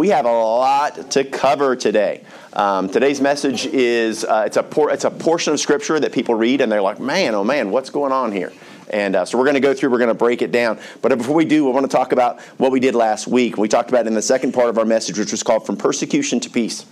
We have a lot to cover today. Um, today's message is uh, it's a por- it's a portion of scripture that people read and they're like, man, oh man, what's going on here? And uh, so we're going to go through, we're going to break it down. But before we do, we want to talk about what we did last week. We talked about in the second part of our message, which was called From Persecution to Peace.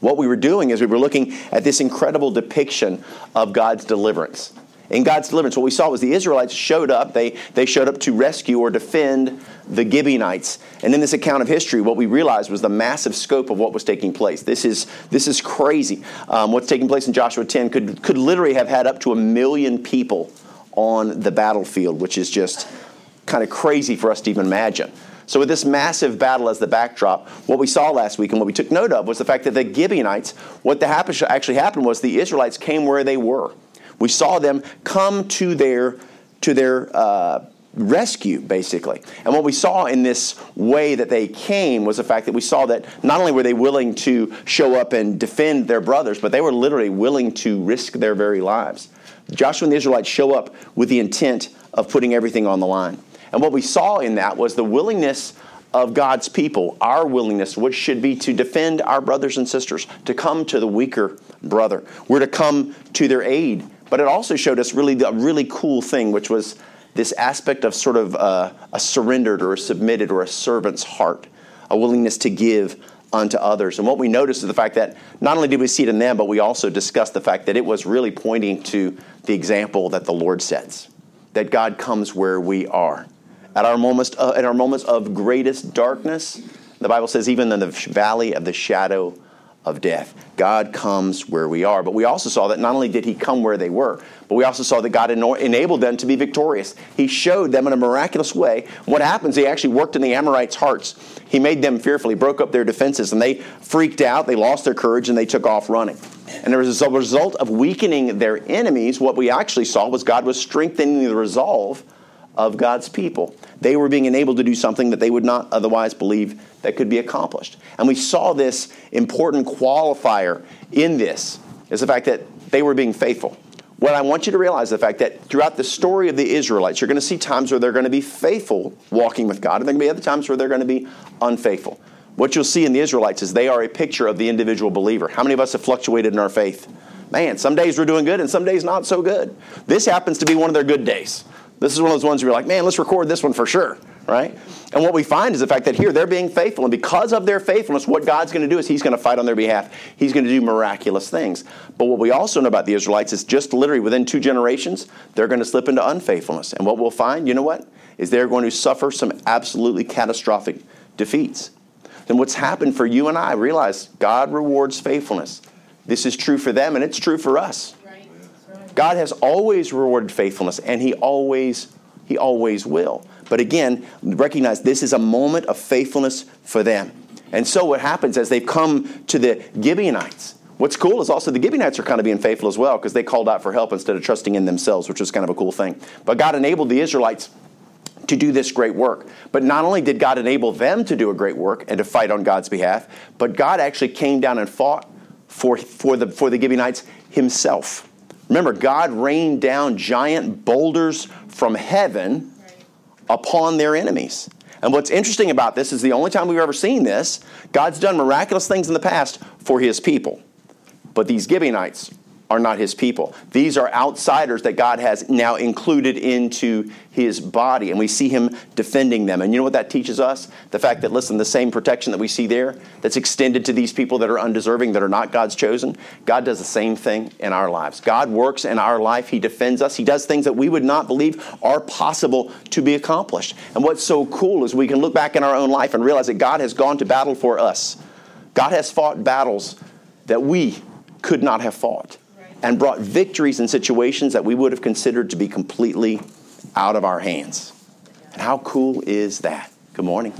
What we were doing is we were looking at this incredible depiction of God's deliverance in God's deliverance, what we saw was the Israelites showed up. They, they showed up to rescue or defend the Gibeonites. And in this account of history, what we realized was the massive scope of what was taking place. This is, this is crazy. Um, what's taking place in Joshua 10 could, could literally have had up to a million people on the battlefield, which is just kind of crazy for us to even imagine. So, with this massive battle as the backdrop, what we saw last week and what we took note of was the fact that the Gibeonites, what the actually happened was the Israelites came where they were. We saw them come to their to their uh, rescue, basically. And what we saw in this way that they came was the fact that we saw that not only were they willing to show up and defend their brothers, but they were literally willing to risk their very lives. Joshua and the Israelites show up with the intent of putting everything on the line. And what we saw in that was the willingness of God's people, our willingness, which should be to defend our brothers and sisters, to come to the weaker brother. We're to come to their aid but it also showed us really a really cool thing, which was this aspect of sort of a, a surrendered or a submitted or a servant's heart, a willingness to give unto others. And what we noticed is the fact that not only did we see it in them, but we also discussed the fact that it was really pointing to the example that the Lord sets, that God comes where we are. At our moments, uh, at our moments of greatest darkness, the Bible says, even in the valley of the shadow of death. God comes where we are. But we also saw that not only did He come where they were, but we also saw that God enabled them to be victorious. He showed them in a miraculous way. What happens, He actually worked in the Amorites' hearts. He made them fearful. He broke up their defenses, and they freaked out. They lost their courage, and they took off running. And as a result of weakening their enemies, what we actually saw was God was strengthening the resolve of God's people. They were being enabled to do something that they would not otherwise believe that could be accomplished. And we saw this important qualifier in this is the fact that they were being faithful. What I want you to realize is the fact that throughout the story of the Israelites, you're going to see times where they're going to be faithful walking with God, and there are going to be other times where they're going to be unfaithful. What you'll see in the Israelites is they are a picture of the individual believer. How many of us have fluctuated in our faith? Man, some days we're doing good and some days not so good. This happens to be one of their good days. This is one of those ones where you're like, man, let's record this one for sure, right? And what we find is the fact that here they're being faithful. And because of their faithfulness, what God's going to do is He's going to fight on their behalf. He's going to do miraculous things. But what we also know about the Israelites is just literally within two generations, they're going to slip into unfaithfulness. And what we'll find, you know what? Is they're going to suffer some absolutely catastrophic defeats. Then what's happened for you and I, realize God rewards faithfulness. This is true for them and it's true for us. God has always rewarded faithfulness, and He always, He always will. But again, recognize this is a moment of faithfulness for them. And so what happens as they've come to the Gibeonites, what's cool is also the Gibeonites are kind of being faithful as well because they called out for help instead of trusting in themselves, which was kind of a cool thing. But God enabled the Israelites to do this great work. But not only did God enable them to do a great work and to fight on God's behalf, but God actually came down and fought for, for, the, for the Gibeonites himself. Remember, God rained down giant boulders from heaven upon their enemies. And what's interesting about this is the only time we've ever seen this, God's done miraculous things in the past for his people. But these Gibeonites are not his people. These are outsiders that God has now included into his body, and we see him defending them. And you know what that teaches us? The fact that, listen, the same protection that we see there that's extended to these people that are undeserving, that are not God's chosen, God does the same thing in our lives. God works in our life, He defends us, He does things that we would not believe are possible to be accomplished. And what's so cool is we can look back in our own life and realize that God has gone to battle for us. God has fought battles that we could not have fought and brought victories in situations that we would have considered to be completely out of our hands. And how cool is that? Good morning.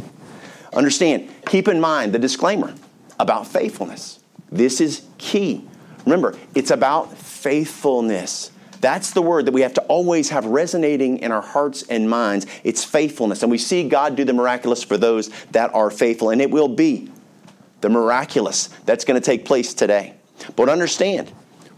Understand, keep in mind the disclaimer about faithfulness. This is key. Remember, it's about faithfulness. That's the word that we have to always have resonating in our hearts and minds. It's faithfulness. And we see God do the miraculous for those that are faithful. And it will be the miraculous that's going to take place today. But understand,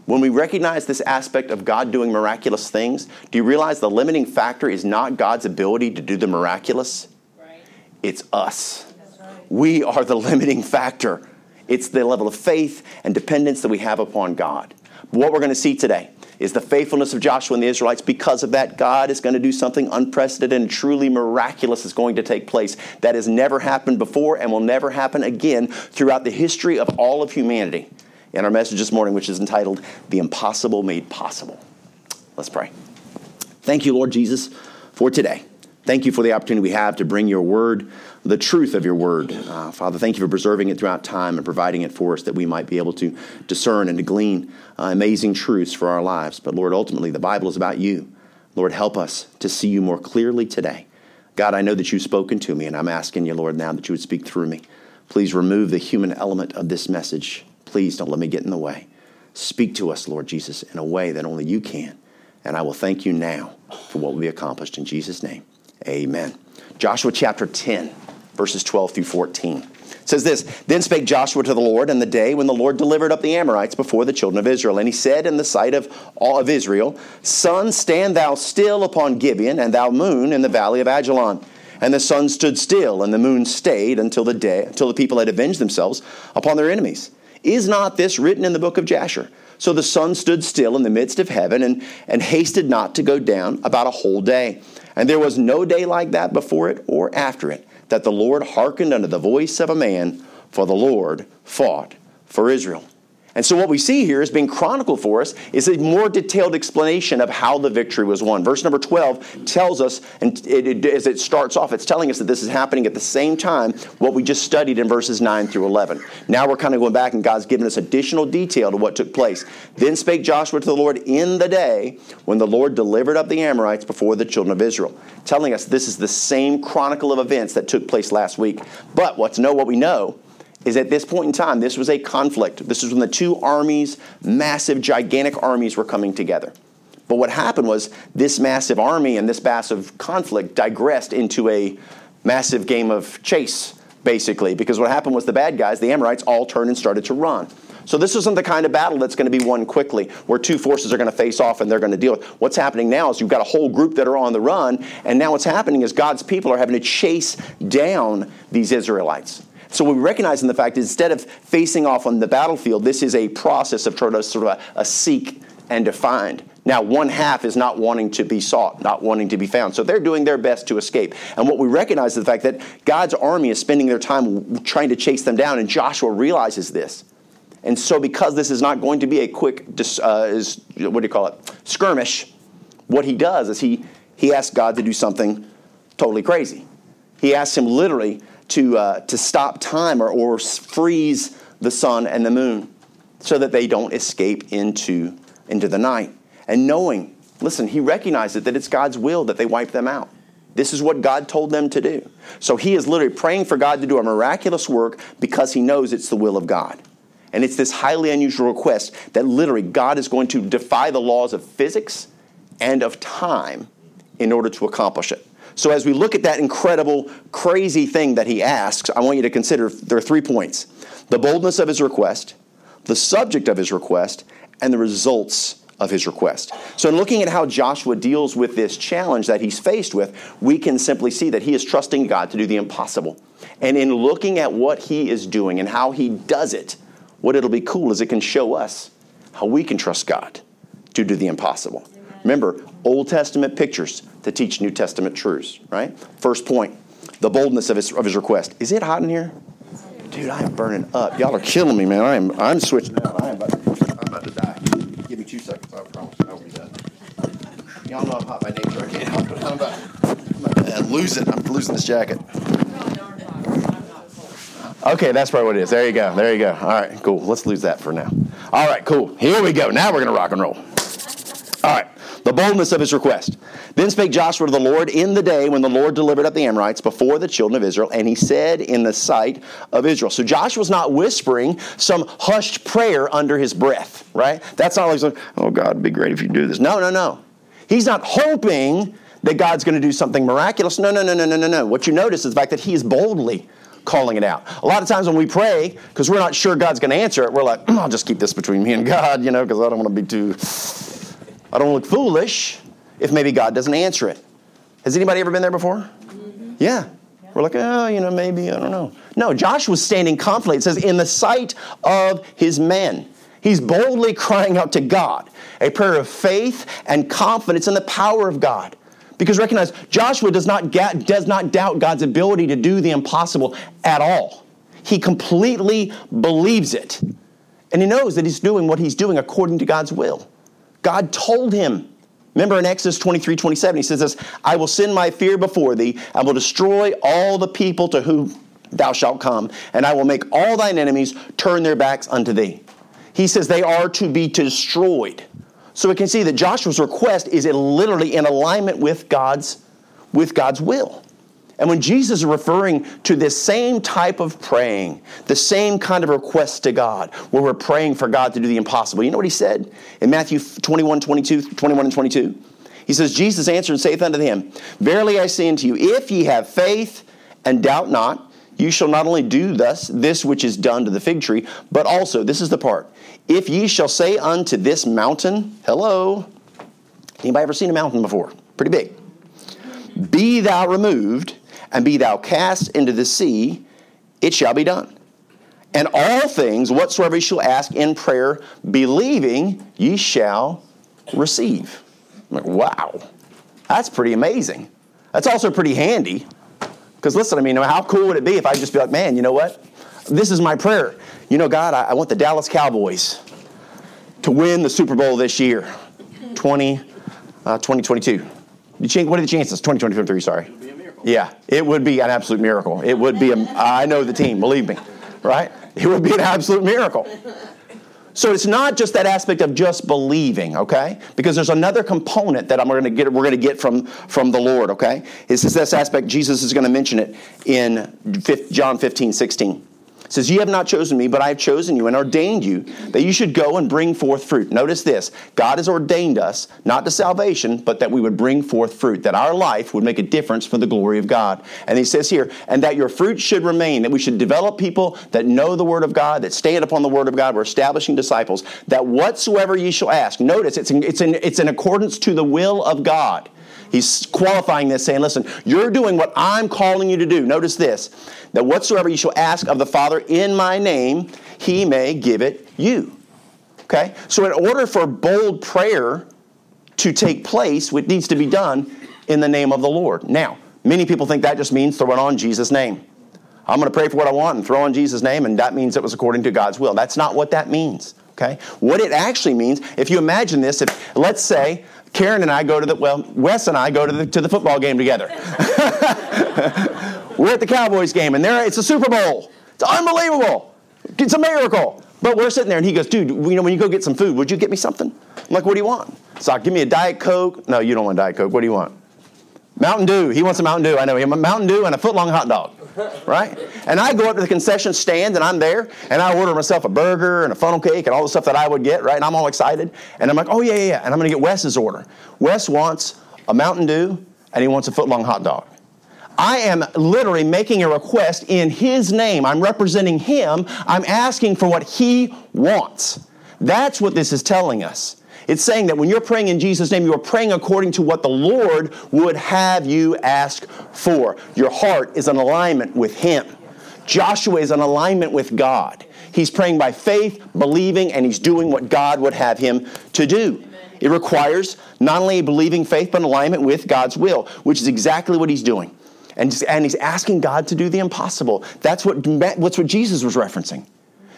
when we recognize this aspect of God doing miraculous things, do you realize the limiting factor is not God's ability to do the miraculous? Right. It's us. Right. We are the limiting factor. It's the level of faith and dependence that we have upon God. What we're going to see today is the faithfulness of Joshua and the Israelites. Because of that, God is going to do something unprecedented and truly miraculous is going to take place that has never happened before and will never happen again throughout the history of all of humanity. In our message this morning, which is entitled The Impossible Made Possible. Let's pray. Thank you, Lord Jesus, for today. Thank you for the opportunity we have to bring your word, the truth of your word. Uh, Father, thank you for preserving it throughout time and providing it for us that we might be able to discern and to glean uh, amazing truths for our lives. But Lord, ultimately, the Bible is about you. Lord, help us to see you more clearly today. God, I know that you've spoken to me, and I'm asking you, Lord, now that you would speak through me. Please remove the human element of this message. Please don't let me get in the way. Speak to us, Lord Jesus, in a way that only you can. And I will thank you now for what will be accomplished in Jesus' name. Amen. Joshua chapter 10, verses 12 through 14. It says this Then spake Joshua to the Lord in the day when the Lord delivered up the Amorites before the children of Israel. And he said in the sight of all of Israel, Sun, stand thou still upon Gibeon, and thou moon in the valley of Ajalon. And the sun stood still, and the moon stayed until the day, until the people had avenged themselves upon their enemies. Is not this written in the book of Jasher? So the sun stood still in the midst of heaven and, and hasted not to go down about a whole day. And there was no day like that before it or after it, that the Lord hearkened unto the voice of a man, for the Lord fought for Israel. And so, what we see here is being chronicled for us is a more detailed explanation of how the victory was won. Verse number 12 tells us, and it, it, as it starts off, it's telling us that this is happening at the same time what we just studied in verses 9 through 11. Now we're kind of going back, and God's given us additional detail to what took place. Then spake Joshua to the Lord in the day when the Lord delivered up the Amorites before the children of Israel, telling us this is the same chronicle of events that took place last week. But what's know what we know is at this point in time, this was a conflict. This was when the two armies, massive, gigantic armies, were coming together. But what happened was this massive army and this massive conflict digressed into a massive game of chase, basically, because what happened was the bad guys, the Amorites, all turned and started to run. So this isn't the kind of battle that's going to be won quickly, where two forces are going to face off and they're going to deal with. What's happening now is you've got a whole group that are on the run, and now what's happening is God's people are having to chase down these Israelites. So what we recognize in the fact is instead of facing off on the battlefield, this is a process of sort of a, a seek and to find. Now, one half is not wanting to be sought, not wanting to be found. So they're doing their best to escape. And what we recognize is the fact that God's army is spending their time trying to chase them down, and Joshua realizes this. And so, because this is not going to be a quick, uh, is, what do you call it, skirmish, what he does is he, he asks God to do something totally crazy. He asks him literally to, uh, to stop time or, or freeze the sun and the moon so that they don't escape into, into the night. And knowing, listen, he recognizes that it's God's will that they wipe them out. This is what God told them to do. So he is literally praying for God to do a miraculous work because he knows it's the will of God. And it's this highly unusual request that literally God is going to defy the laws of physics and of time in order to accomplish it. So, as we look at that incredible, crazy thing that he asks, I want you to consider there are three points the boldness of his request, the subject of his request, and the results of his request. So, in looking at how Joshua deals with this challenge that he's faced with, we can simply see that he is trusting God to do the impossible. And in looking at what he is doing and how he does it, what it'll be cool is it can show us how we can trust God to do the impossible. Remember, Old Testament pictures to teach New Testament truths, right? First point, the boldness of his, of his request. Is it hot in here? Dude, I am burning up. Y'all are killing me, man. I am I'm switching out. I am about to, I'm about to die. Give me two seconds, I promise. I'll be done. Y'all know I'm hot by nature. I can't help it. I'm about, to lose it. I'm losing this jacket. Okay, that's probably what it is. There you go. There you go. All right, cool. Let's lose that for now. All right, cool. Here we go. Now we're going to rock and roll. All right the boldness of his request. Then spake Joshua to the Lord in the day when the Lord delivered up the Amorites before the children of Israel, and he said in the sight of Israel. So Joshua's not whispering some hushed prayer under his breath, right? That's not like, oh God, it'd be great if you do this. No, no, no. He's not hoping that God's going to do something miraculous. No, no, no, no, no, no, no. What you notice is the fact that he is boldly calling it out. A lot of times when we pray, because we're not sure God's going to answer it, we're like, I'll just keep this between me and God, you know, because I don't want to be too I don't look foolish if maybe God doesn't answer it. Has anybody ever been there before? Mm-hmm. Yeah. yeah. We're like, oh, you know, maybe, I don't know. No, Joshua was standing confidently. It says, in the sight of his men. He's boldly crying out to God, a prayer of faith and confidence in the power of God. Because recognize, Joshua does not, get, does not doubt God's ability to do the impossible at all. He completely believes it. And he knows that he's doing what he's doing according to God's will. God told him. Remember in Exodus 23 27, he says this I will send my fear before thee, I will destroy all the people to whom thou shalt come, and I will make all thine enemies turn their backs unto thee. He says they are to be destroyed. So we can see that Joshua's request is literally in alignment with God's, with God's will. And when Jesus is referring to this same type of praying, the same kind of request to God, where we're praying for God to do the impossible, you know what he said in Matthew 21, 22, 21 and 22? He says, Jesus answered and saith unto him, Verily I say unto you, if ye have faith and doubt not, you shall not only do thus this which is done to the fig tree, but also, this is the part, if ye shall say unto this mountain, hello, anybody ever seen a mountain before? Pretty big. Be thou removed, and be thou cast into the sea, it shall be done. And all things whatsoever ye shall ask in prayer, believing, ye shall receive. Like, wow, that's pretty amazing. That's also pretty handy. Because listen, I mean, how cool would it be if I just be like, man, you know what? This is my prayer. You know, God, I, I want the Dallas Cowboys to win the Super Bowl this year, 20, uh, 2022. What are the chances? 2023, sorry. Yeah, it would be an absolute miracle. It would be, a, I know the team, believe me, right? It would be an absolute miracle. So it's not just that aspect of just believing, okay? Because there's another component that I'm going to get. We're going to get from from the Lord, okay? It's this aspect. Jesus is going to mention it in John 15, 16 says, You have not chosen me, but I have chosen you and ordained you that you should go and bring forth fruit. Notice this God has ordained us, not to salvation, but that we would bring forth fruit, that our life would make a difference for the glory of God. And he says here, and that your fruit should remain, that we should develop people that know the Word of God, that stand upon the Word of God. We're establishing disciples, that whatsoever ye shall ask, notice it's in, it's in, it's in accordance to the will of God. He's qualifying this, saying, Listen, you're doing what I'm calling you to do. Notice this that whatsoever you shall ask of the Father in my name, he may give it you. Okay? So, in order for bold prayer to take place, it needs to be done in the name of the Lord. Now, many people think that just means throw it on Jesus' name. I'm going to pray for what I want and throw on Jesus' name, and that means it was according to God's will. That's not what that means. Okay? What it actually means, if you imagine this, if let's say Karen and I go to the, well, Wes and I go to the, to the football game together. we're at the Cowboys game, and there it's a Super Bowl. It's unbelievable. It's a miracle. But we're sitting there, and he goes, dude, you know, when you go get some food, would you get me something? I'm like, what do you want? So I give me a Diet Coke. No, you don't want a Diet Coke. What do you want? Mountain Dew. He wants a Mountain Dew. I know. him. A Mountain Dew and a foot long hot dog right? And I go up to the concession stand and I'm there and I order myself a burger and a funnel cake and all the stuff that I would get, right? And I'm all excited. And I'm like, oh, yeah, yeah, yeah. And I'm going to get Wes's order. Wes wants a Mountain Dew and he wants a foot long hot dog. I am literally making a request in his name. I'm representing him. I'm asking for what he wants. That's what this is telling us. It's saying that when you're praying in Jesus' name, you are praying according to what the Lord would have you ask for. Your heart is in alignment with Him. Joshua is in alignment with God. He's praying by faith, believing, and he's doing what God would have him to do. It requires not only a believing faith, but alignment with God's will, which is exactly what he's doing. And, and he's asking God to do the impossible. That's what, what's what Jesus was referencing.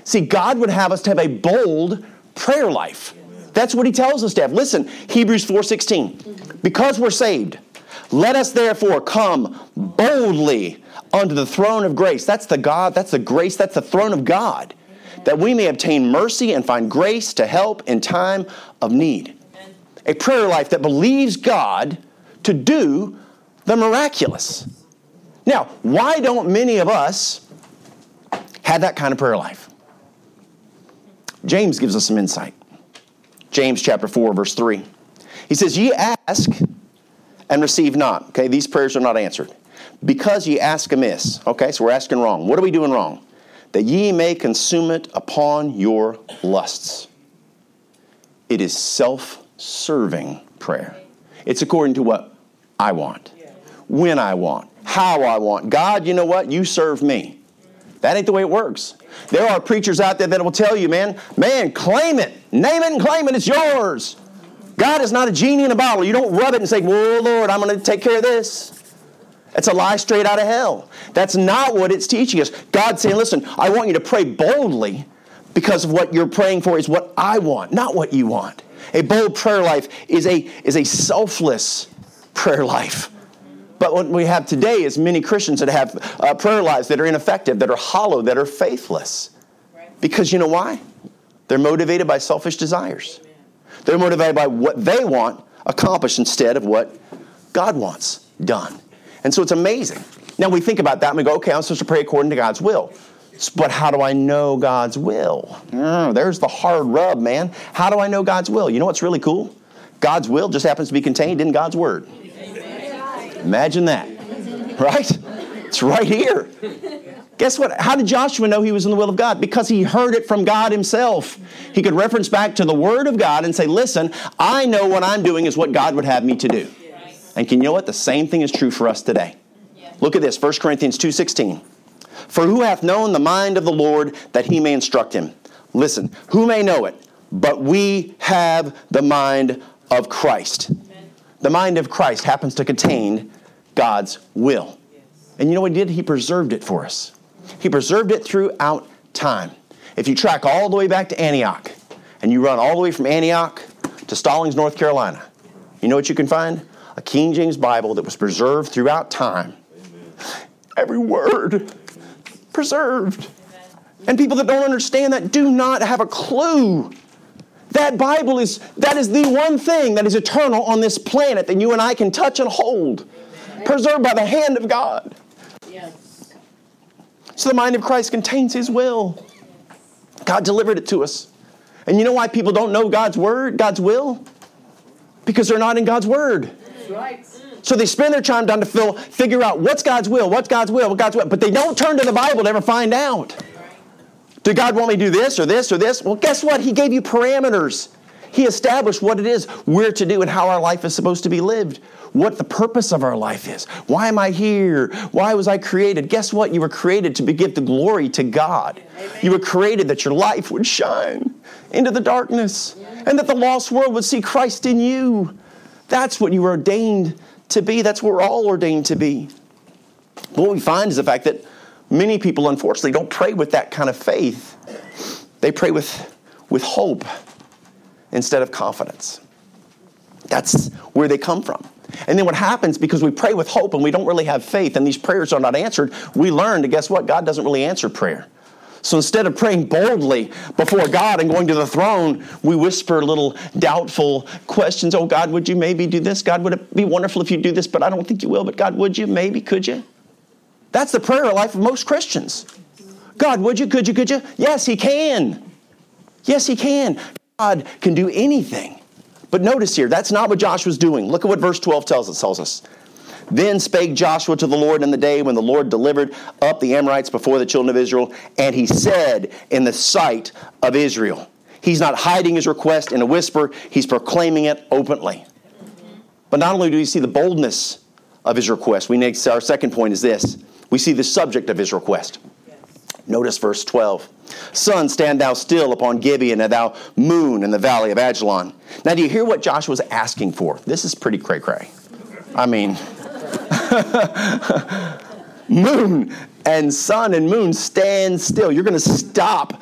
See, God would have us to have a bold prayer life. That's what he tells us to have. Listen, Hebrews 4:16. Because we're saved, let us therefore come boldly unto the throne of grace. That's the God, that's the grace, that's the throne of God. That we may obtain mercy and find grace to help in time of need. A prayer life that believes God to do the miraculous. Now, why don't many of us have that kind of prayer life? James gives us some insight. James chapter 4, verse 3. He says, Ye ask and receive not. Okay, these prayers are not answered. Because ye ask amiss. Okay, so we're asking wrong. What are we doing wrong? That ye may consume it upon your lusts. It is self serving prayer. It's according to what I want, when I want, how I want. God, you know what? You serve me. That ain't the way it works. There are preachers out there that will tell you, man, man, claim it. Name it and claim it. It's yours. God is not a genie in a bottle. You don't rub it and say, Whoa, Lord, I'm going to take care of this. It's a lie straight out of hell. That's not what it's teaching us. God's saying, listen, I want you to pray boldly because of what you're praying for is what I want, not what you want. A bold prayer life is a, is a selfless prayer life. But what we have today is many Christians that have uh, prayer lives that are ineffective, that are hollow, that are faithless. Because you know why? They're motivated by selfish desires. They're motivated by what they want accomplished instead of what God wants done. And so it's amazing. Now we think about that and we go, okay, I'm supposed to pray according to God's will. But how do I know God's will? Mm, there's the hard rub, man. How do I know God's will? You know what's really cool? God's will just happens to be contained in God's word. Imagine that, right? It's right here. Guess what? How did Joshua know he was in the will of God? Because he heard it from God himself. He could reference back to the Word of God and say, Listen, I know what I'm doing is what God would have me to do. And can you know what? The same thing is true for us today. Look at this, 1 Corinthians 2.16. For who hath known the mind of the Lord that he may instruct him? Listen, who may know it? But we have the mind of Christ. The mind of Christ happens to contain God's will. And you know what he did? He preserved it for us. He preserved it throughout time. If you track all the way back to Antioch, and you run all the way from Antioch to Stallings, North Carolina, you know what you can find? A King James Bible that was preserved throughout time. Every word preserved. And people that don't understand that do not have a clue. That Bible is that is the one thing that is eternal on this planet that you and I can touch and hold. Preserved by the hand of God. So the mind of Christ contains his will. God delivered it to us. And you know why people don't know God's word, God's will? Because they're not in God's word. Right. So they spend their time trying to fill, figure out what's God's will, what's God's will, what God's will, but they don't turn to the Bible to ever find out. Did God want me to do this or this or this? Well, guess what? He gave you parameters. He established what it is we're to do and how our life is supposed to be lived. What the purpose of our life is. Why am I here? Why was I created? Guess what? You were created to give the glory to God. Amen. You were created that your life would shine into the darkness and that the lost world would see Christ in you. That's what you were ordained to be. That's what we're all ordained to be. What we find is the fact that many people, unfortunately, don't pray with that kind of faith. They pray with, with hope instead of confidence. That's where they come from. And then what happens because we pray with hope and we don't really have faith and these prayers are not answered, we learn to guess what? God doesn't really answer prayer. So instead of praying boldly before God and going to the throne, we whisper little doubtful questions. Oh, God, would you maybe do this? God, would it be wonderful if you do this? But I don't think you will. But God, would you? Maybe, could you? That's the prayer life of most Christians. God, would you? Could you? Could you? Yes, He can. Yes, He can. God can do anything. But notice here, that's not what Joshua's doing. Look at what verse 12 tells us. Tells us. Then spake Joshua to the Lord in the day when the Lord delivered up the Amorites before the children of Israel, and he said in the sight of Israel. He's not hiding his request in a whisper, he's proclaiming it openly. But not only do we see the boldness of his request, we next, our second point is this we see the subject of his request. Notice verse 12. Sun, stand thou still upon Gibeon, and thou moon in the valley of Ajalon. Now, do you hear what Joshua's asking for? This is pretty cray cray. I mean, moon and sun and moon stand still. You're going to stop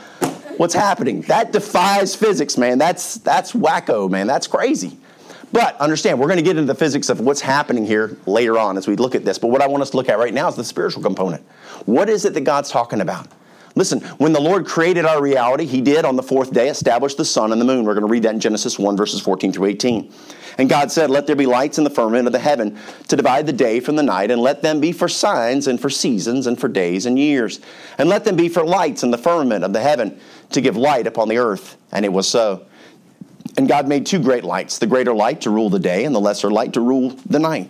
what's happening. That defies physics, man. That's that's wacko, man. That's crazy. But understand, we're going to get into the physics of what's happening here later on as we look at this. But what I want us to look at right now is the spiritual component. What is it that God's talking about? Listen, when the Lord created our reality, He did on the fourth day establish the sun and the moon. We're going to read that in Genesis 1, verses 14 through 18. And God said, Let there be lights in the firmament of the heaven to divide the day from the night, and let them be for signs and for seasons and for days and years. And let them be for lights in the firmament of the heaven to give light upon the earth. And it was so. And God made two great lights the greater light to rule the day, and the lesser light to rule the night.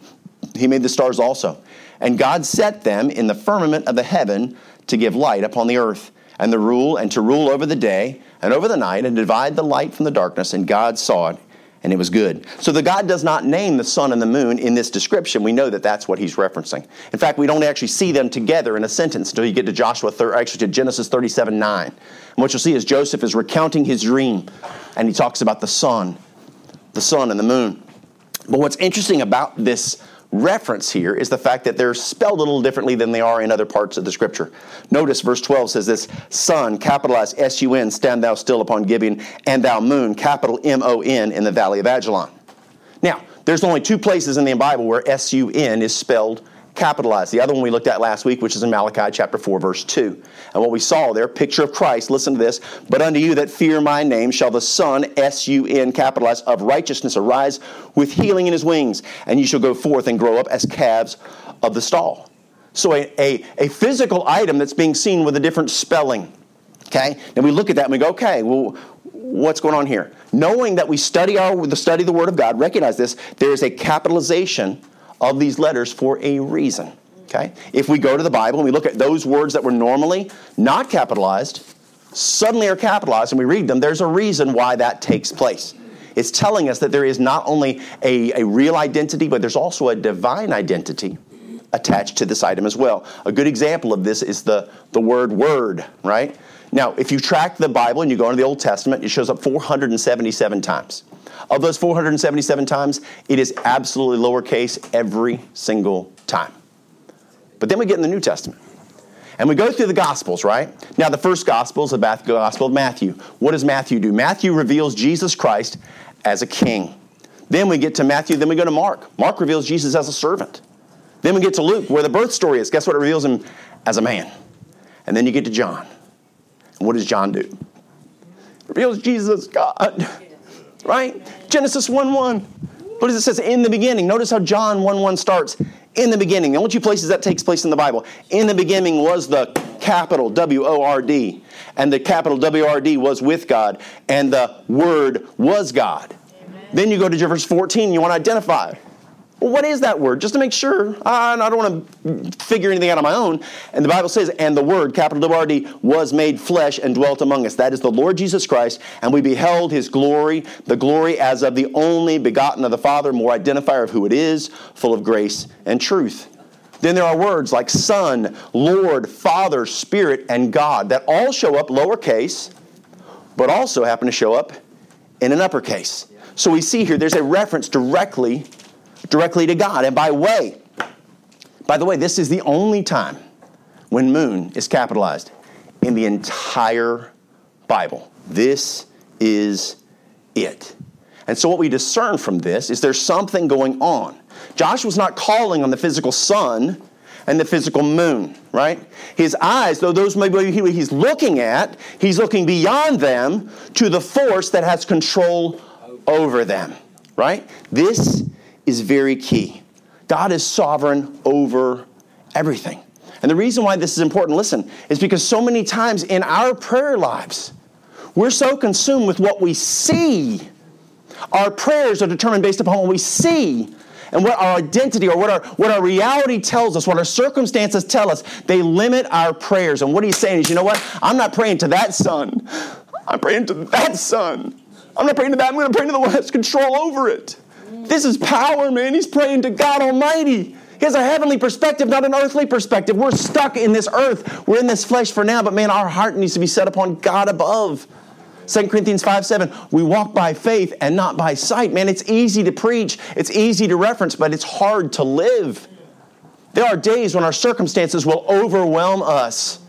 He made the stars also. And God set them in the firmament of the heaven to give light upon the earth, and the rule and to rule over the day and over the night, and divide the light from the darkness. And God saw it and it was good. So the God does not name the sun and the moon in this description. We know that that's what he's referencing. In fact, we don't actually see them together in a sentence until you get to Joshua, actually to Genesis 37 9. And what you'll see is Joseph is recounting his dream, and he talks about the sun, the sun and the moon. But what's interesting about this reference here is the fact that they're spelled a little differently than they are in other parts of the scripture. Notice verse 12 says this Sun, capitalized S U N, stand thou still upon Gibeon, and thou moon, capital M O N, in the valley of Ajalon. Now, there's only two places in the Bible where S U N is spelled capitalized. The other one we looked at last week, which is in Malachi chapter 4, verse 2. And what we saw there, picture of Christ, listen to this. But unto you that fear my name shall the Sun, S U N, capitalized, of righteousness arise with healing in his wings, and you shall go forth and grow up as calves of the stall. So a, a, a physical item that's being seen with a different spelling. Okay? And we look at that and we go, okay, well, what's going on here? Knowing that we study our the study of the Word of God, recognize this, there is a capitalization of these letters for a reason. Okay? If we go to the Bible and we look at those words that were normally not capitalized, suddenly are capitalized, and we read them, there's a reason why that takes place. It's telling us that there is not only a, a real identity, but there's also a divine identity attached to this item as well. A good example of this is the, the word word, right? Now, if you track the Bible and you go into the Old Testament, it shows up 477 times. Of those 477 times, it is absolutely lowercase every single time. But then we get in the New Testament. And we go through the Gospels, right? Now, the first Gospel is the Gospel of Matthew. What does Matthew do? Matthew reveals Jesus Christ as a king. Then we get to Matthew, then we go to Mark. Mark reveals Jesus as a servant. Then we get to Luke, where the birth story is. Guess what? It reveals him as a man. And then you get to John. And what does John do? Reveals Jesus God right? Genesis 1 1. What does it say? In the beginning. Notice how John 1 1 starts. In the beginning. The only two places that takes place in the Bible. In the beginning was the capital W O R D. And the capital W R D was with God. And the Word was God. Amen. Then you go to verse 14, you want to identify. Well, what is that word? Just to make sure. I, I don't want to figure anything out on my own. And the Bible says, and the word, capital W-R-D, was made flesh and dwelt among us. That is the Lord Jesus Christ. And we beheld his glory, the glory as of the only begotten of the Father, more identifier of who it is, full of grace and truth. Then there are words like Son, Lord, Father, Spirit, and God that all show up lowercase, but also happen to show up in an uppercase. So we see here there's a reference directly directly to God. And by way, by the way, this is the only time when moon is capitalized in the entire Bible. This is it. And so, what we discern from this is there's something going on. Joshua's not calling on the physical sun and the physical moon, right? His eyes, though those may be what he's looking at, he's looking beyond them to the force that has control over them, right? This is very key. God is sovereign over everything. And the reason why this is important, listen, is because so many times in our prayer lives, we're so consumed with what we see. Our prayers are determined based upon what we see and what our identity or what our, what our reality tells us, what our circumstances tell us. They limit our prayers. And what he's saying is, you know what? I'm not praying to that sun. I'm praying to that sun. I'm not praying to that. I'm going to pray to the one that's control over it. This is power, man. He's praying to God Almighty. He has a heavenly perspective, not an earthly perspective. We're stuck in this earth. We're in this flesh for now, but man, our heart needs to be set upon God above. 2 Corinthians 5 7, we walk by faith and not by sight. Man, it's easy to preach, it's easy to reference, but it's hard to live. There are days when our circumstances will overwhelm us.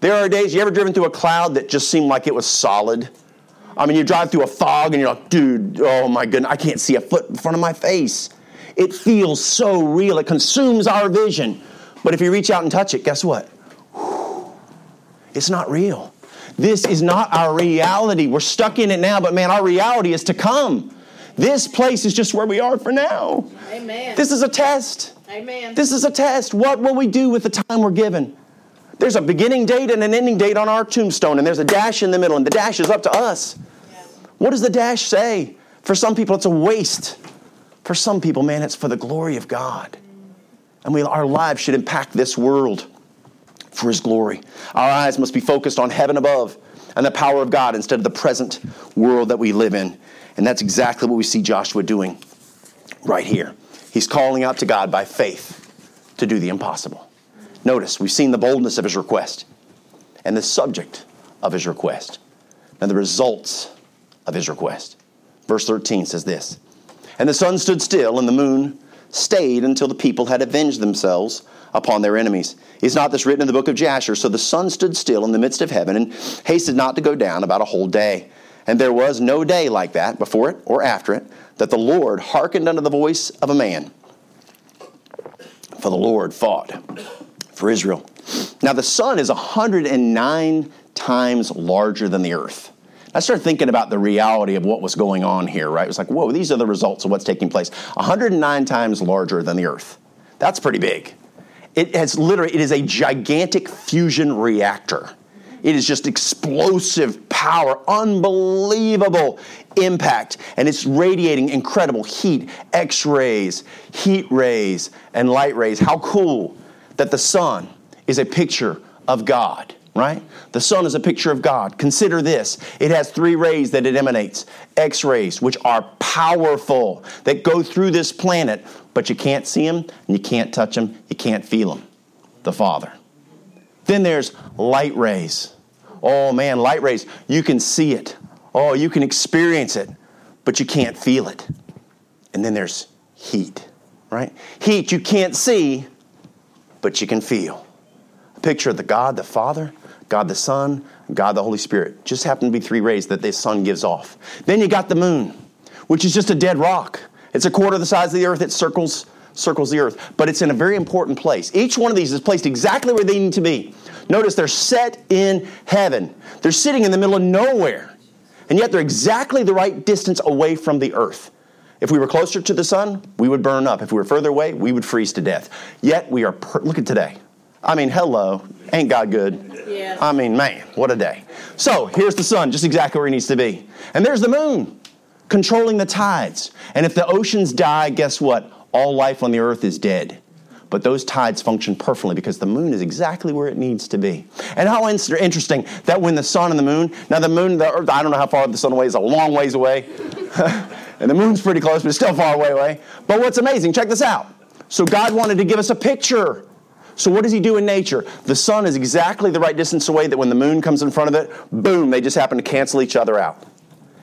There are days, you ever driven through a cloud that just seemed like it was solid? I mean, you drive through a fog and you're like, dude, oh my goodness, I can't see a foot in front of my face. It feels so real. It consumes our vision. But if you reach out and touch it, guess what? It's not real. This is not our reality. We're stuck in it now, but man, our reality is to come. This place is just where we are for now. Amen. This is a test. Amen. This is a test. What will we do with the time we're given? There's a beginning date and an ending date on our tombstone, and there's a dash in the middle, and the dash is up to us. What does the dash say? For some people, it's a waste. For some people, man, it's for the glory of God. And we, our lives should impact this world for His glory. Our eyes must be focused on heaven above and the power of God instead of the present world that we live in. And that's exactly what we see Joshua doing right here. He's calling out to God by faith to do the impossible. Notice, we've seen the boldness of his request and the subject of his request and the results of his request. Verse 13 says this And the sun stood still, and the moon stayed until the people had avenged themselves upon their enemies. Is not this written in the book of Jasher? So the sun stood still in the midst of heaven and hasted not to go down about a whole day. And there was no day like that, before it or after it, that the Lord hearkened unto the voice of a man. For the Lord fought for Israel. Now the sun is 109 times larger than the earth. I started thinking about the reality of what was going on here, right? It was like, whoa, these are the results of what's taking place. 109 times larger than the earth. That's pretty big. It has literally, it is a gigantic fusion reactor. It is just explosive power, unbelievable impact, and it's radiating incredible heat, X rays, heat rays, and light rays. How cool that the sun is a picture of God, right? The sun is a picture of God. Consider this it has three rays that it emanates X rays, which are powerful, that go through this planet, but you can't see them, and you can't touch them, you can't feel them. The Father. Then there's light rays. Oh man, light rays, you can see it. Oh, you can experience it, but you can't feel it. And then there's heat, right? Heat you can't see, but you can feel. A picture of the God the Father, God the Son, God the Holy Spirit. Just happen to be three rays that the sun gives off. Then you got the moon, which is just a dead rock. It's a quarter the size of the earth. It circles circles the earth, but it's in a very important place. Each one of these is placed exactly where they need to be. Notice they're set in heaven. They're sitting in the middle of nowhere. And yet they're exactly the right distance away from the earth. If we were closer to the sun, we would burn up. If we were further away, we would freeze to death. Yet we are, per- look at today. I mean, hello. Ain't God good? Yes. I mean, man, what a day. So here's the sun, just exactly where he needs to be. And there's the moon, controlling the tides. And if the oceans die, guess what? All life on the earth is dead. But those tides function perfectly because the moon is exactly where it needs to be. And how interesting that when the sun and the moon, now the moon, the earth, I don't know how far the sun away is, a long ways away. and the moon's pretty close, but it's still far away away. But what's amazing, check this out. So God wanted to give us a picture. So what does he do in nature? The sun is exactly the right distance away that when the moon comes in front of it, boom, they just happen to cancel each other out.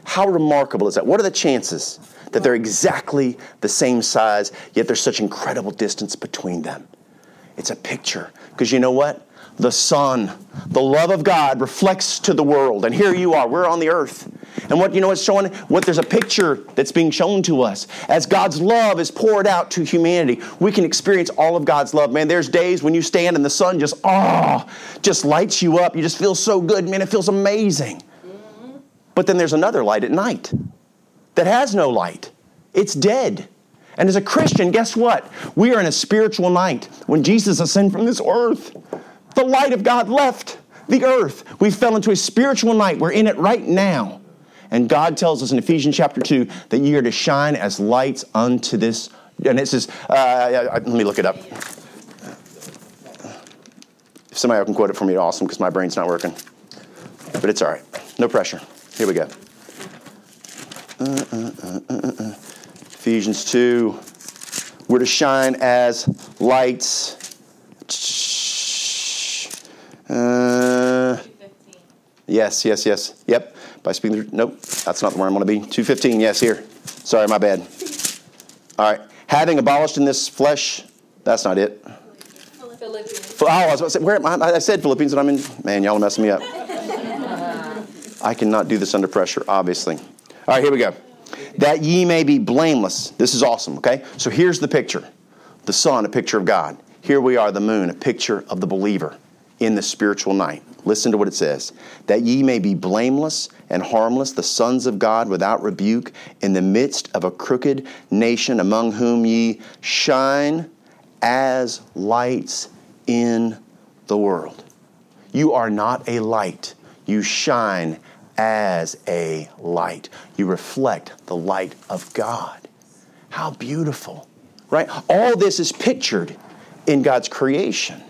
How remarkable is that? What are the chances that they're exactly the same size, yet there's such incredible distance between them. It's a picture. Because you know what? The Son, the love of God reflects to the world. And here you are, we're on the earth. And what you know what's showing? What there's a picture that's being shown to us. As God's love is poured out to humanity, we can experience all of God's love. Man, there's days when you stand and the sun just, oh, just lights you up. You just feel so good. Man, it feels amazing. But then there's another light at night that has no light. It's dead. And as a Christian, guess what? We are in a spiritual night. When Jesus ascended from this earth, the light of God left the earth. We fell into a spiritual night. We're in it right now. And God tells us in Ephesians chapter 2 that you are to shine as lights unto this. And it says, uh, let me look it up. If somebody can quote it for me, awesome, because my brain's not working. But it's all right. No pressure. Here we go. Uh, uh, uh, Ephesians 2. We're to shine as lights. Uh, yes, yes, yes. Yep. By speaking through. Nope, that's not the where I'm going to be. 215. Yes, here. Sorry, my bad. All right. Having abolished in this flesh. That's not it. Philippians. Oh, I was about to say, where I? I said Philippians, and I'm in. Man, y'all are messing me up. I cannot do this under pressure, obviously. All right, here we go. That ye may be blameless. This is awesome, okay? So here's the picture the sun, a picture of God. Here we are, the moon, a picture of the believer in the spiritual night. Listen to what it says that ye may be blameless and harmless, the sons of God without rebuke, in the midst of a crooked nation among whom ye shine as lights in the world. You are not a light, you shine as a light. You reflect the light of God. How beautiful, right? All this is pictured in God's creation.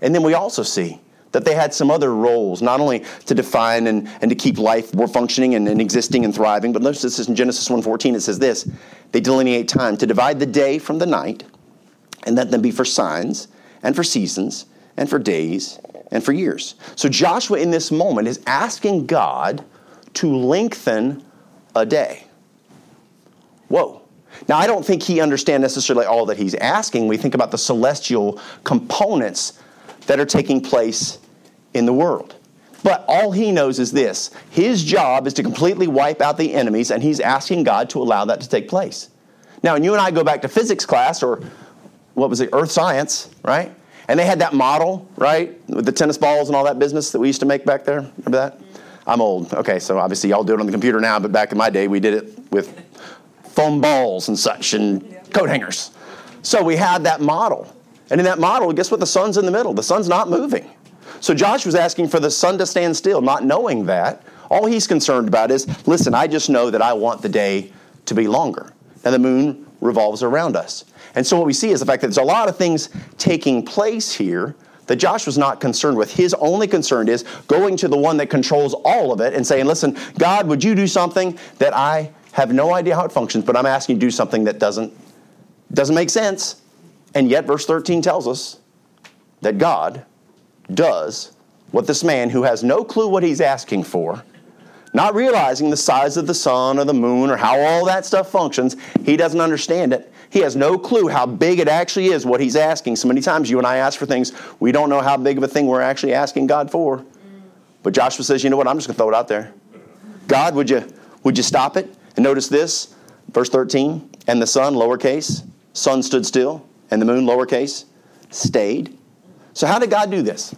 And then we also see that they had some other roles, not only to define and, and to keep life functioning and, and existing and thriving, but notice this is in Genesis 1.14, it says this, they delineate time to divide the day from the night and let them be for signs and for seasons and for days and for years. So Joshua in this moment is asking God to lengthen a day. Whoa. Now, I don't think he understands necessarily all that he's asking. We think about the celestial components that are taking place in the world. But all he knows is this his job is to completely wipe out the enemies, and he's asking God to allow that to take place. Now, and you and I go back to physics class, or what was it, earth science, right? And they had that model, right, with the tennis balls and all that business that we used to make back there. Remember that? I'm old. Okay, so obviously y'all do it on the computer now, but back in my day we did it with foam balls and such and coat hangers. So we had that model. And in that model, guess what? The sun's in the middle. The sun's not moving. So Josh was asking for the sun to stand still, not knowing that. All he's concerned about is listen, I just know that I want the day to be longer. And the moon revolves around us. And so what we see is the fact that there's a lot of things taking place here that Josh was not concerned with. His only concern is going to the one that controls all of it and saying, Listen, God, would you do something that I have no idea how it functions, but I'm asking you to do something that doesn't, doesn't make sense. And yet, verse 13 tells us that God does what this man who has no clue what he's asking for, not realizing the size of the sun or the moon or how all that stuff functions, he doesn't understand it. He has no clue how big it actually is, what he's asking. So many times you and I ask for things, we don't know how big of a thing we're actually asking God for. But Joshua says, you know what, I'm just going to throw it out there. God, would you, would you stop it? And notice this, verse 13, and the sun, lowercase, sun stood still, and the moon, lowercase, stayed. So how did God do this?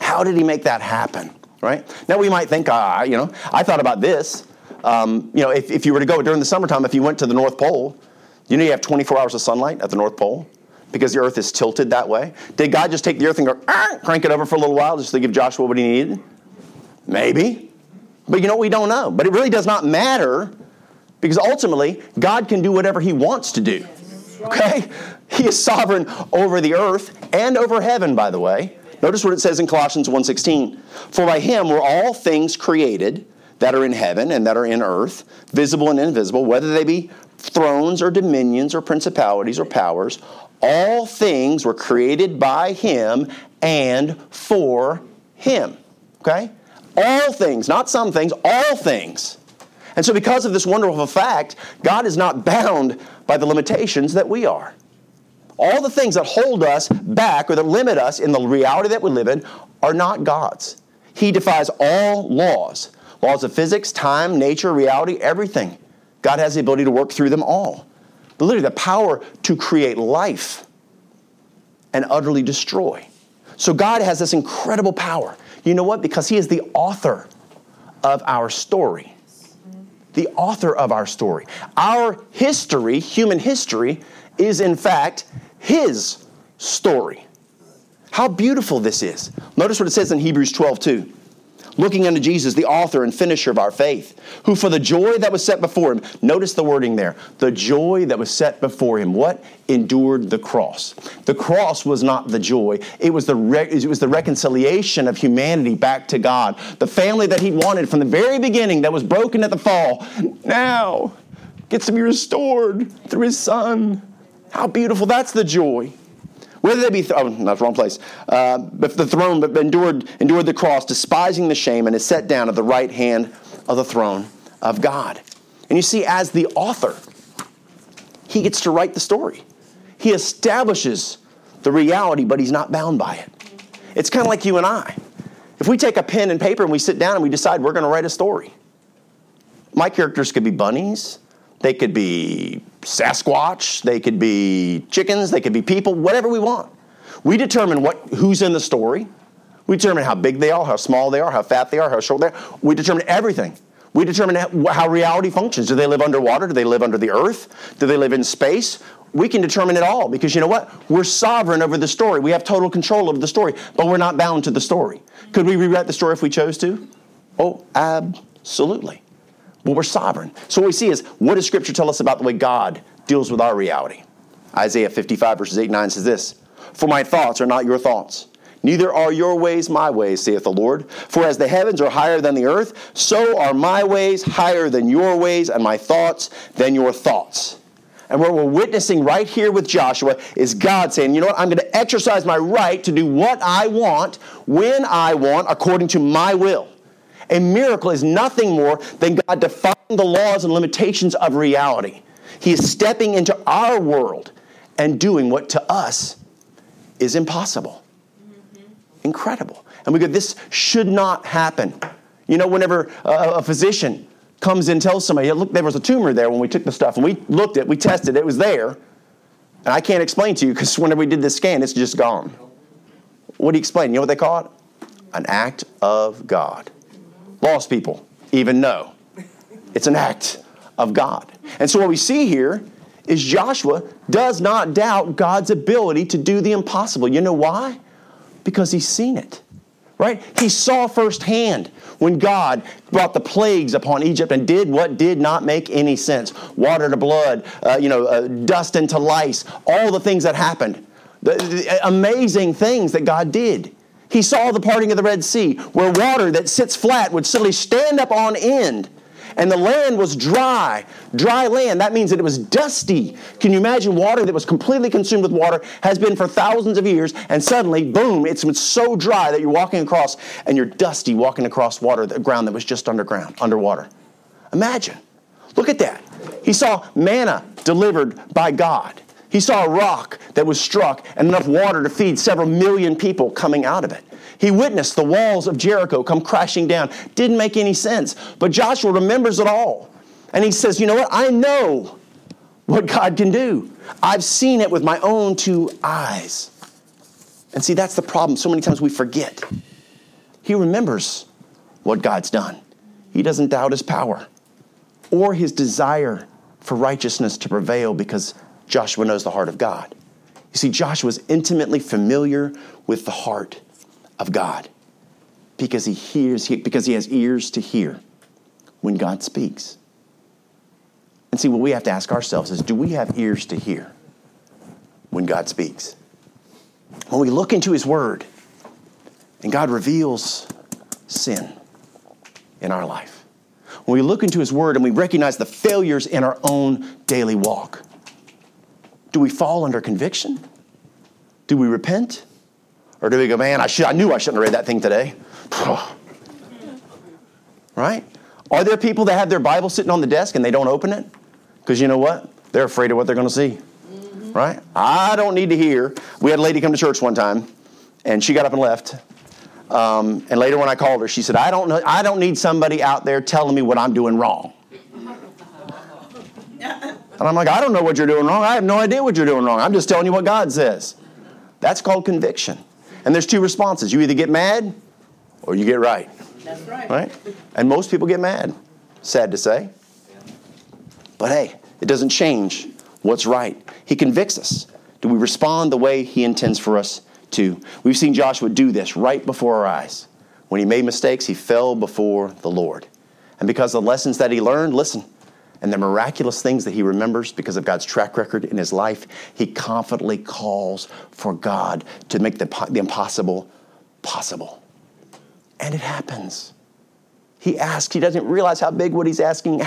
How did he make that happen? Right? Now we might think, ah, you know, I thought about this. Um, you know, if, if you were to go during the summertime, if you went to the North Pole, you know you have 24 hours of sunlight at the North Pole because the earth is tilted that way. Did God just take the earth and go, ah, crank it over for a little while just to give Joshua what he needed? Maybe. But you know, we don't know. But it really does not matter because ultimately, God can do whatever He wants to do. Okay? He is sovereign over the earth and over heaven, by the way. Notice what it says in Colossians 1:16. For by him were all things created that are in heaven and that are in earth, visible and invisible, whether they be thrones or dominions or principalities or powers, all things were created by him and for him. Okay? All things, not some things, all things. And so, because of this wonderful fact, God is not bound by the limitations that we are. All the things that hold us back or that limit us in the reality that we live in are not God's. He defies all laws laws of physics, time, nature, reality, everything. God has the ability to work through them all. But literally, the power to create life and utterly destroy. So, God has this incredible power. You know what? Because He is the author of our story the author of our story. Our history, human history, is in fact his story. How beautiful this is. Notice what it says in Hebrews 12 2 looking unto Jesus, the author and finisher of our faith, who for the joy that was set before him, notice the wording there, the joy that was set before him, what? Endured the cross. The cross was not the joy, it was the, re- it was the reconciliation of humanity back to God. The family that he wanted from the very beginning that was broken at the fall, now gets to be restored through his son. How beautiful, that's the joy. Whether they be, th- oh, not wrong place, uh, but the throne, but endured, endured the cross, despising the shame, and is set down at the right hand of the throne of God. And you see, as the author, he gets to write the story. He establishes the reality, but he's not bound by it. It's kind of like you and I. If we take a pen and paper and we sit down and we decide we're going to write a story, my characters could be bunnies, they could be Sasquatch, they could be chickens, they could be people, whatever we want. We determine what, who's in the story. We determine how big they are, how small they are, how fat they are, how short they are. We determine everything. We determine how reality functions. Do they live underwater? Do they live under the earth? Do they live in space? We can determine it all because you know what? We're sovereign over the story. We have total control over the story, but we're not bound to the story. Could we rewrite the story if we chose to? Oh, absolutely. Well, we're sovereign. So what we see is what does Scripture tell us about the way God deals with our reality? Isaiah 55, verses 8 and 9 says this For my thoughts are not your thoughts, neither are your ways my ways, saith the Lord. For as the heavens are higher than the earth, so are my ways higher than your ways, and my thoughts than your thoughts. And what we're witnessing right here with Joshua is God saying, you know what, I'm going to exercise my right to do what I want, when I want, according to my will. A miracle is nothing more than God defying the laws and limitations of reality. He is stepping into our world and doing what to us is impossible. Mm-hmm. Incredible. And we go, this should not happen. You know, whenever a, a physician comes in and tells somebody, look, there was a tumor there when we took the stuff and we looked at, it, we tested, it, it was there. And I can't explain to you because whenever we did the scan, it's just gone. What do you explain? You know what they call it? An act of God. Lost people even know it's an act of God. And so what we see here is Joshua does not doubt God's ability to do the impossible. You know why? Because he's seen it. Right? He saw firsthand when God brought the plagues upon Egypt and did what did not make any sense water to blood, uh, you know, uh, dust into lice, all the things that happened. The, the amazing things that God did. He saw the parting of the Red Sea, where water that sits flat would suddenly stand up on end and the land was dry, dry land. That means that it was dusty. Can you imagine water that was completely consumed with water has been for thousands of years, and suddenly, boom, it's so dry that you're walking across and you're dusty walking across water, the ground that was just underground, underwater. Imagine. Look at that. He saw manna delivered by God. He saw a rock that was struck and enough water to feed several million people coming out of it. He witnessed the walls of Jericho come crashing down. Didn't make any sense. But Joshua remembers it all. And he says, You know what? I know what God can do. I've seen it with my own two eyes. And see, that's the problem. So many times we forget. He remembers what God's done, he doesn't doubt his power or his desire for righteousness to prevail because Joshua knows the heart of God. You see, Joshua is intimately familiar with the heart of God because he hears, because he has ears to hear when God speaks. And see, what we have to ask ourselves is do we have ears to hear when God speaks? When we look into his word and God reveals sin in our life, when we look into his word and we recognize the failures in our own daily walk, do we fall under conviction? Do we repent? Or do we go, man, I, should, I knew I shouldn't have read that thing today? right? Are there people that have their Bible sitting on the desk and they don't open it? Because you know what? They're afraid of what they're going to see. Mm-hmm. Right? I don't need to hear. We had a lady come to church one time and she got up and left. Um, and later when I called her, she said, I don't, know, I don't need somebody out there telling me what I'm doing wrong. And I'm like, I don't know what you're doing wrong. I have no idea what you're doing wrong. I'm just telling you what God says. That's called conviction. And there's two responses. You either get mad or you get right. That's right. Right? And most people get mad. Sad to say. But hey, it doesn't change what's right. He convicts us. Do we respond the way he intends for us to? We've seen Joshua do this right before our eyes. When he made mistakes, he fell before the Lord. And because of the lessons that he learned, listen, and the miraculous things that he remembers because of God's track record in his life, he confidently calls for God to make the, the impossible possible. And it happens. He asks, he doesn't realize how big what he's asking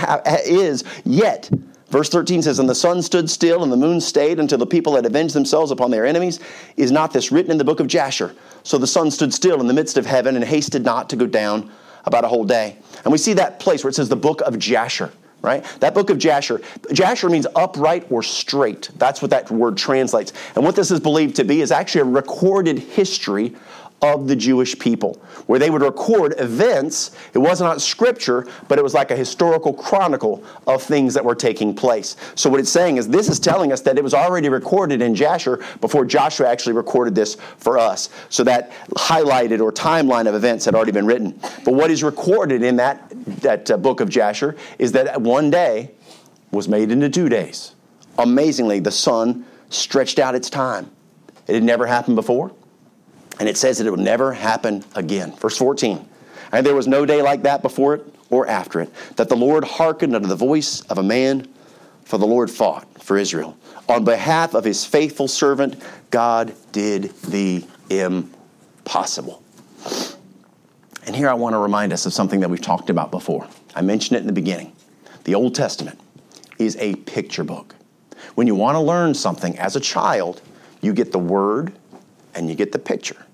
is yet. Verse 13 says, And the sun stood still, and the moon stayed until the people had avenged themselves upon their enemies. Is not this written in the book of Jasher? So the sun stood still in the midst of heaven and hasted not to go down about a whole day. And we see that place where it says the book of Jasher right? That book of Jasher. Jasher means upright or straight. That's what that word translates. And what this is believed to be is actually a recorded history of the Jewish people, where they would record events. It was not scripture, but it was like a historical chronicle of things that were taking place. So, what it's saying is this is telling us that it was already recorded in Jasher before Joshua actually recorded this for us. So, that highlighted or timeline of events had already been written. But what is recorded in that, that uh, book of Jasher is that one day was made into two days. Amazingly, the sun stretched out its time. It had never happened before. And it says that it will never happen again. Verse 14. And there was no day like that before it or after it, that the Lord hearkened unto the voice of a man, for the Lord fought for Israel. On behalf of his faithful servant, God did the impossible. And here I want to remind us of something that we've talked about before. I mentioned it in the beginning. The Old Testament is a picture book. When you want to learn something as a child, you get the word and you get the picture.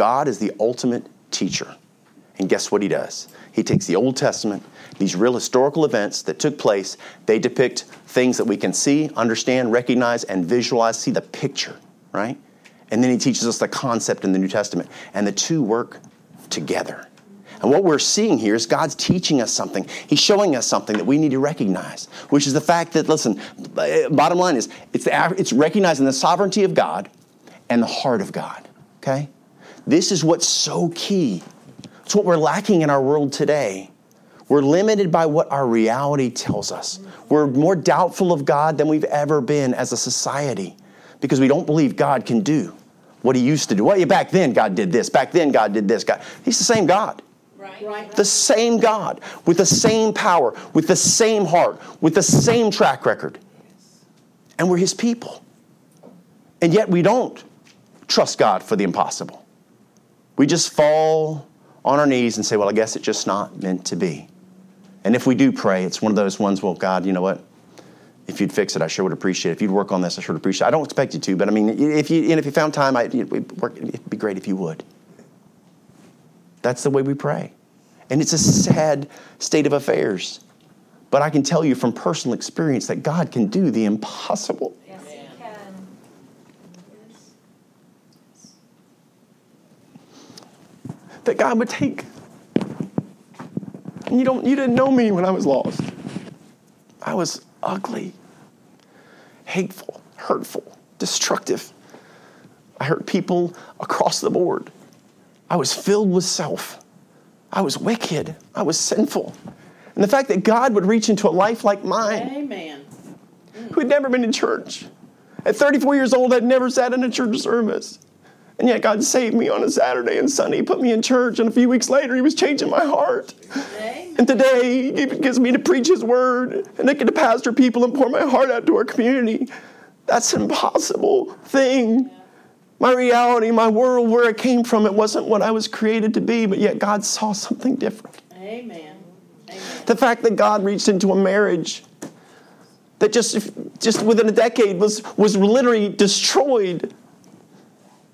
God is the ultimate teacher. And guess what he does? He takes the Old Testament, these real historical events that took place, they depict things that we can see, understand, recognize, and visualize, see the picture, right? And then he teaches us the concept in the New Testament. And the two work together. And what we're seeing here is God's teaching us something. He's showing us something that we need to recognize, which is the fact that, listen, eh, bottom line is it's, the, it's recognizing the sovereignty of God and the heart of God, okay? This is what's so key. It's what we're lacking in our world today. We're limited by what our reality tells us. We're more doubtful of God than we've ever been as a society because we don't believe God can do what he used to do. Well, back then God did this. Back then God did this. God, he's the same God. Right. The same God with the same power, with the same heart, with the same track record. And we're his people. And yet we don't trust God for the impossible. We just fall on our knees and say, well, I guess it's just not meant to be. And if we do pray, it's one of those ones, well, God, you know what? if you'd fix it, I sure would appreciate it. If you'd work on this, I sure would appreciate it. I don't expect you to, but I mean, if you, and if you found time, I, it'd, it'd be great if you would. That's the way we pray. And it's a sad state of affairs. But I can tell you from personal experience that God can do the impossible. Yes, He can. That God would take. And you don't you didn't know me when I was lost. I was ugly hateful, hurtful, destructive. I hurt people across the board. I was filled with self. I was wicked. I was sinful. And the fact that God would reach into a life like mine, Amen. who had never been in church, at 34 years old, I'd never sat in a church service. And yet God saved me on a Saturday and Sunday, he put me in church, and a few weeks later, He was changing my heart. And today, He gives me to preach His word, and I get to pastor people and pour my heart out to our community. That's an impossible thing. My reality, my world, where it came from, it wasn't what I was created to be, but yet God saw something different. Amen. Amen. The fact that God reached into a marriage that just, just within a decade was, was literally destroyed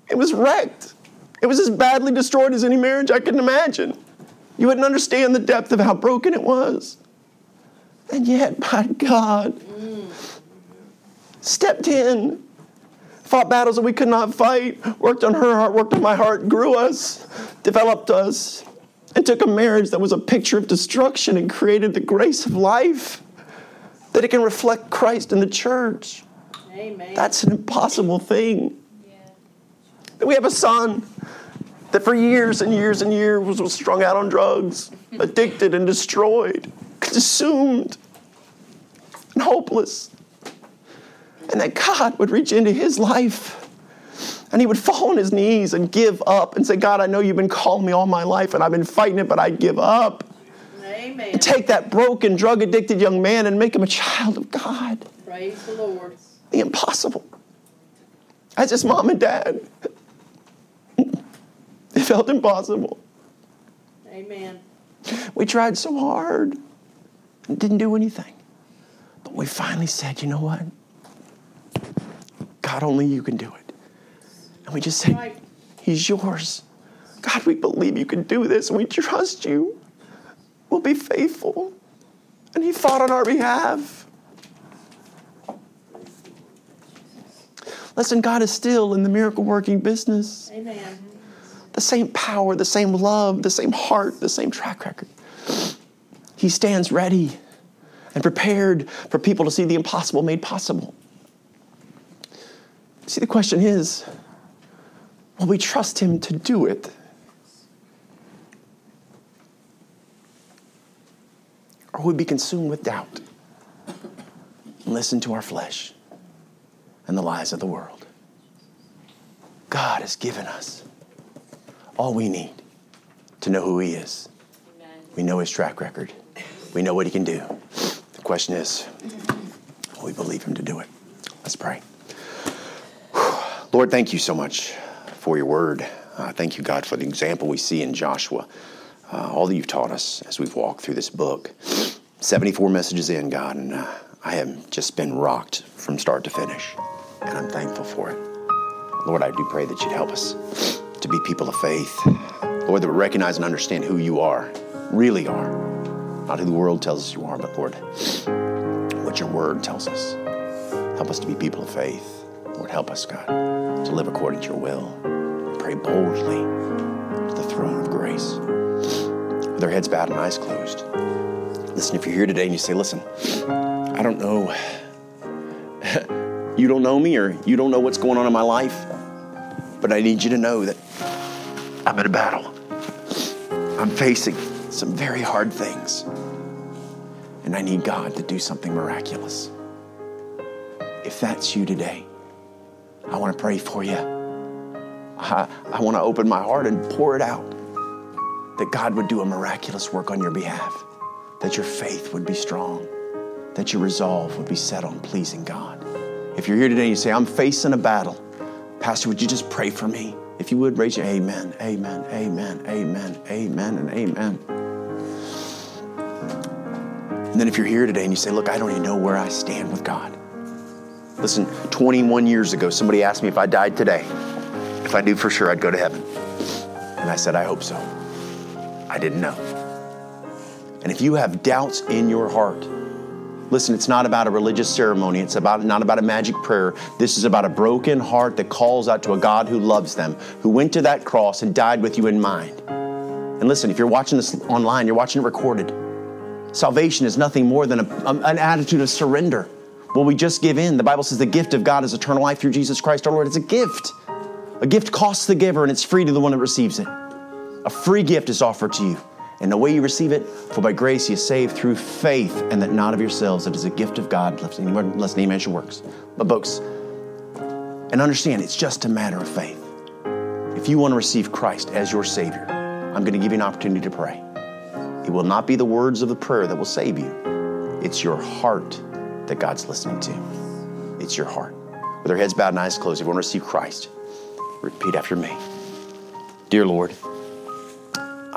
it was wrecked. It was as badly destroyed as any marriage I can imagine. You wouldn't understand the depth of how broken it was. And yet, by God, stepped in, fought battles that we could not fight, worked on her heart, worked on my heart, grew us, developed us, and took a marriage that was a picture of destruction and created the grace of life that it can reflect Christ in the church. Amen. That's an impossible thing. We have a son that for years and years and years was strung out on drugs, addicted and destroyed, consumed, and hopeless. And that God would reach into his life and he would fall on his knees and give up and say, God, I know you've been calling me all my life and I've been fighting it, but I give up. Amen. And take that broken, drug addicted young man and make him a child of God. Praise the Lord. The impossible. As his mom and dad felt impossible. Amen. We tried so hard and didn't do anything. But we finally said, you know what? God, only you can do it. And we just said, right. He's yours. God, we believe you can do this and we trust you. We'll be faithful. And He fought on our behalf. Listen, God is still in the miracle working business. Amen the same power, the same love, the same heart, the same track record. He stands ready and prepared for people to see the impossible made possible. See, the question is will we trust Him to do it? Or will we be consumed with doubt and listen to our flesh and the lies of the world? God has given us all we need to know who He is. Amen. We know His track record, we know what He can do. The question is, will we believe Him to do it? Let's pray. Lord, thank you so much for your word. Uh, thank you, God, for the example we see in Joshua. Uh, all that you've taught us as we've walked through this book. 74 messages in, God, and uh, I have just been rocked from start to finish, and I'm thankful for it. Lord, I do pray that you'd help us to be people of faith. Lord, that we recognize and understand who you are, really are. Not who the world tells us you are, but Lord, what your word tells us. Help us to be people of faith. Lord, help us, God, to live according to your will. Pray boldly to the throne of grace. With our heads bowed and eyes closed. Listen, if you're here today and you say, listen, I don't know, you don't know me or you don't know what's going on in my life, but I need you to know that I'm in a battle. I'm facing some very hard things. And I need God to do something miraculous. If that's you today, I want to pray for you. I, I want to open my heart and pour it out that God would do a miraculous work on your behalf, that your faith would be strong, that your resolve would be set on pleasing God. If you're here today and you say, I'm facing a battle, Pastor, would you just pray for me? If you would, raise your amen, amen, amen, amen, amen, and amen. And then if you're here today and you say, Look, I don't even know where I stand with God. Listen, 21 years ago, somebody asked me if I died today, if I knew for sure I'd go to heaven. And I said, I hope so. I didn't know. And if you have doubts in your heart, listen, it's not about a religious ceremony. It's about not about a magic prayer. This is about a broken heart that calls out to a God who loves them, who went to that cross and died with you in mind. And listen, if you're watching this online, you're watching it recorded. Salvation is nothing more than a, an attitude of surrender. Will we just give in? The Bible says the gift of God is eternal life through Jesus Christ our Lord. It's a gift. A gift costs the giver and it's free to the one that receives it. A free gift is offered to you. And the way you receive it, for by grace you are saved through faith, and that not of yourselves. It is a gift of God, lest any man should works. But folks, and understand it's just a matter of faith. If you want to receive Christ as your Savior, I'm going to give you an opportunity to pray. It will not be the words of the prayer that will save you. It's your heart that God's listening to. It's your heart. With our heads bowed and eyes closed, if you want to receive Christ, repeat after me. Dear Lord,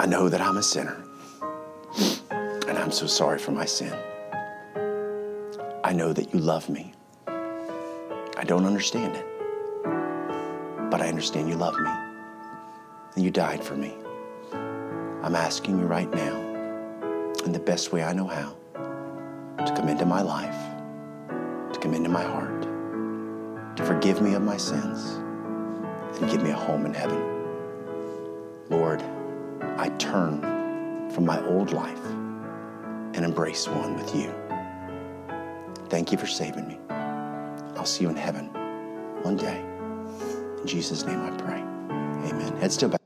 I know that I'm a sinner, and I'm so sorry for my sin. I know that you love me. I don't understand it, but I understand you love me, and you died for me. I'm asking you right now in the best way I know how to come into my life, to come into my heart, to forgive me of my sins, and give me a home in heaven. Lord, I turn from my old life and embrace one with you. Thank you for saving me. I'll see you in heaven one day. In Jesus' name I pray. Amen. Head still back.